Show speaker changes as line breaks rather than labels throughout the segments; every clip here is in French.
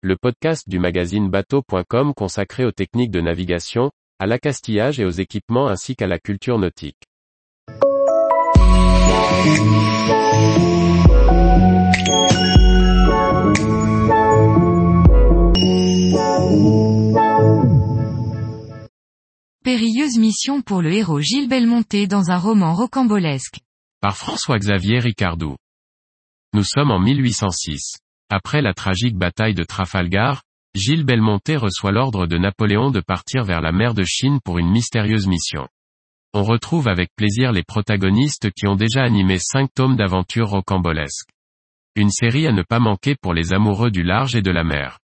le podcast du magazine bateau.com consacré aux techniques de navigation, à l'accastillage et aux équipements ainsi qu'à la culture nautique.
Périlleuse mission pour le héros Gilles Belmonté dans un roman rocambolesque.
Par François-Xavier Ricardou. Nous sommes en 1806. Après la tragique bataille de Trafalgar, Gilles Belmonté reçoit l'ordre de Napoléon de partir vers la mer de Chine pour une mystérieuse mission. On retrouve avec plaisir les protagonistes qui ont déjà animé cinq tomes d'aventures rocambolesques. Une série à ne pas manquer pour les amoureux du large et de la mer.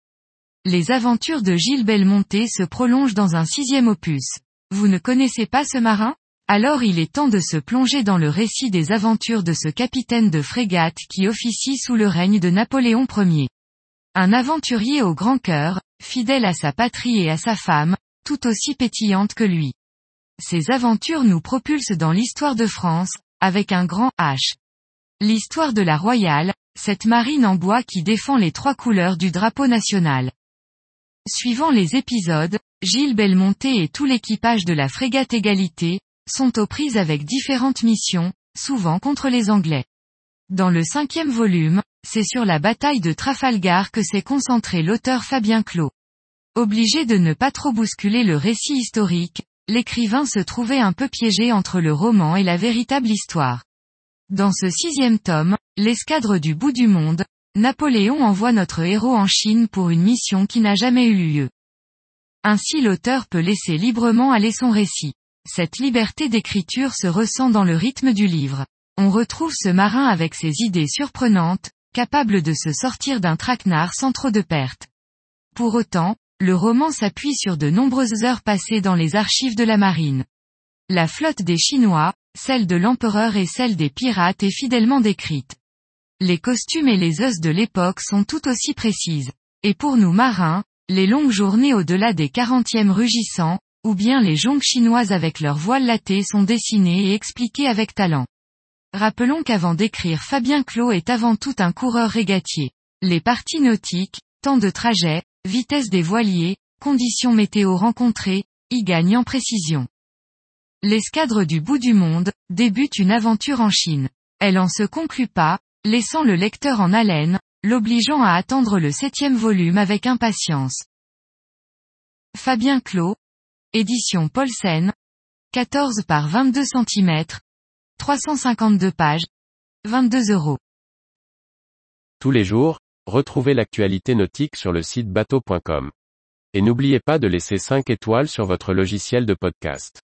Les aventures de Gilles Belmonté se prolongent dans un sixième opus. Vous ne connaissez pas ce marin? Alors il est temps de se plonger dans le récit des aventures de ce capitaine de frégate qui officie sous le règne de Napoléon Ier. Un aventurier au grand cœur, fidèle à sa patrie et à sa femme, tout aussi pétillante que lui. Ces aventures nous propulsent dans l'histoire de France, avec un grand H. L'histoire de la Royale, cette marine en bois qui défend les trois couleurs du drapeau national. Suivant les épisodes, Gilles Belmonté et tout l'équipage de la frégate Égalité, sont aux prises avec différentes missions, souvent contre les Anglais. Dans le cinquième volume, c'est sur la bataille de Trafalgar que s'est concentré l'auteur Fabien Clos. Obligé de ne pas trop bousculer le récit historique, l'écrivain se trouvait un peu piégé entre le roman et la véritable histoire. Dans ce sixième tome, l'escadre du bout du monde, Napoléon envoie notre héros en Chine pour une mission qui n'a jamais eu lieu. Ainsi l'auteur peut laisser librement aller son récit. Cette liberté d'écriture se ressent dans le rythme du livre. On retrouve ce marin avec ses idées surprenantes, capable de se sortir d'un traquenard sans trop de pertes. Pour autant, le roman s'appuie sur de nombreuses heures passées dans les archives de la marine. La flotte des Chinois, celle de l'empereur et celle des pirates est fidèlement décrite. Les costumes et les os de l'époque sont tout aussi précises. Et pour nous marins, les longues journées au-delà des quarantièmes rugissants, ou bien les jonques chinoises avec leurs voiles latées sont dessinées et expliquées avec talent. Rappelons qu'avant d'écrire Fabien Clos est avant tout un coureur régatier. Les parties nautiques, temps de trajet, vitesse des voiliers, conditions météo rencontrées, y gagnent en précision. L'escadre du bout du monde, débute une aventure en Chine. Elle en se conclut pas, laissant le lecteur en haleine, l'obligeant à attendre le septième volume avec impatience. Fabien Clos. Édition Paulsen. 14 par 22 cm. 352 pages. 22 euros.
Tous les jours, retrouvez l'actualité nautique sur le site bateau.com. Et n'oubliez pas de laisser 5 étoiles sur votre logiciel de podcast.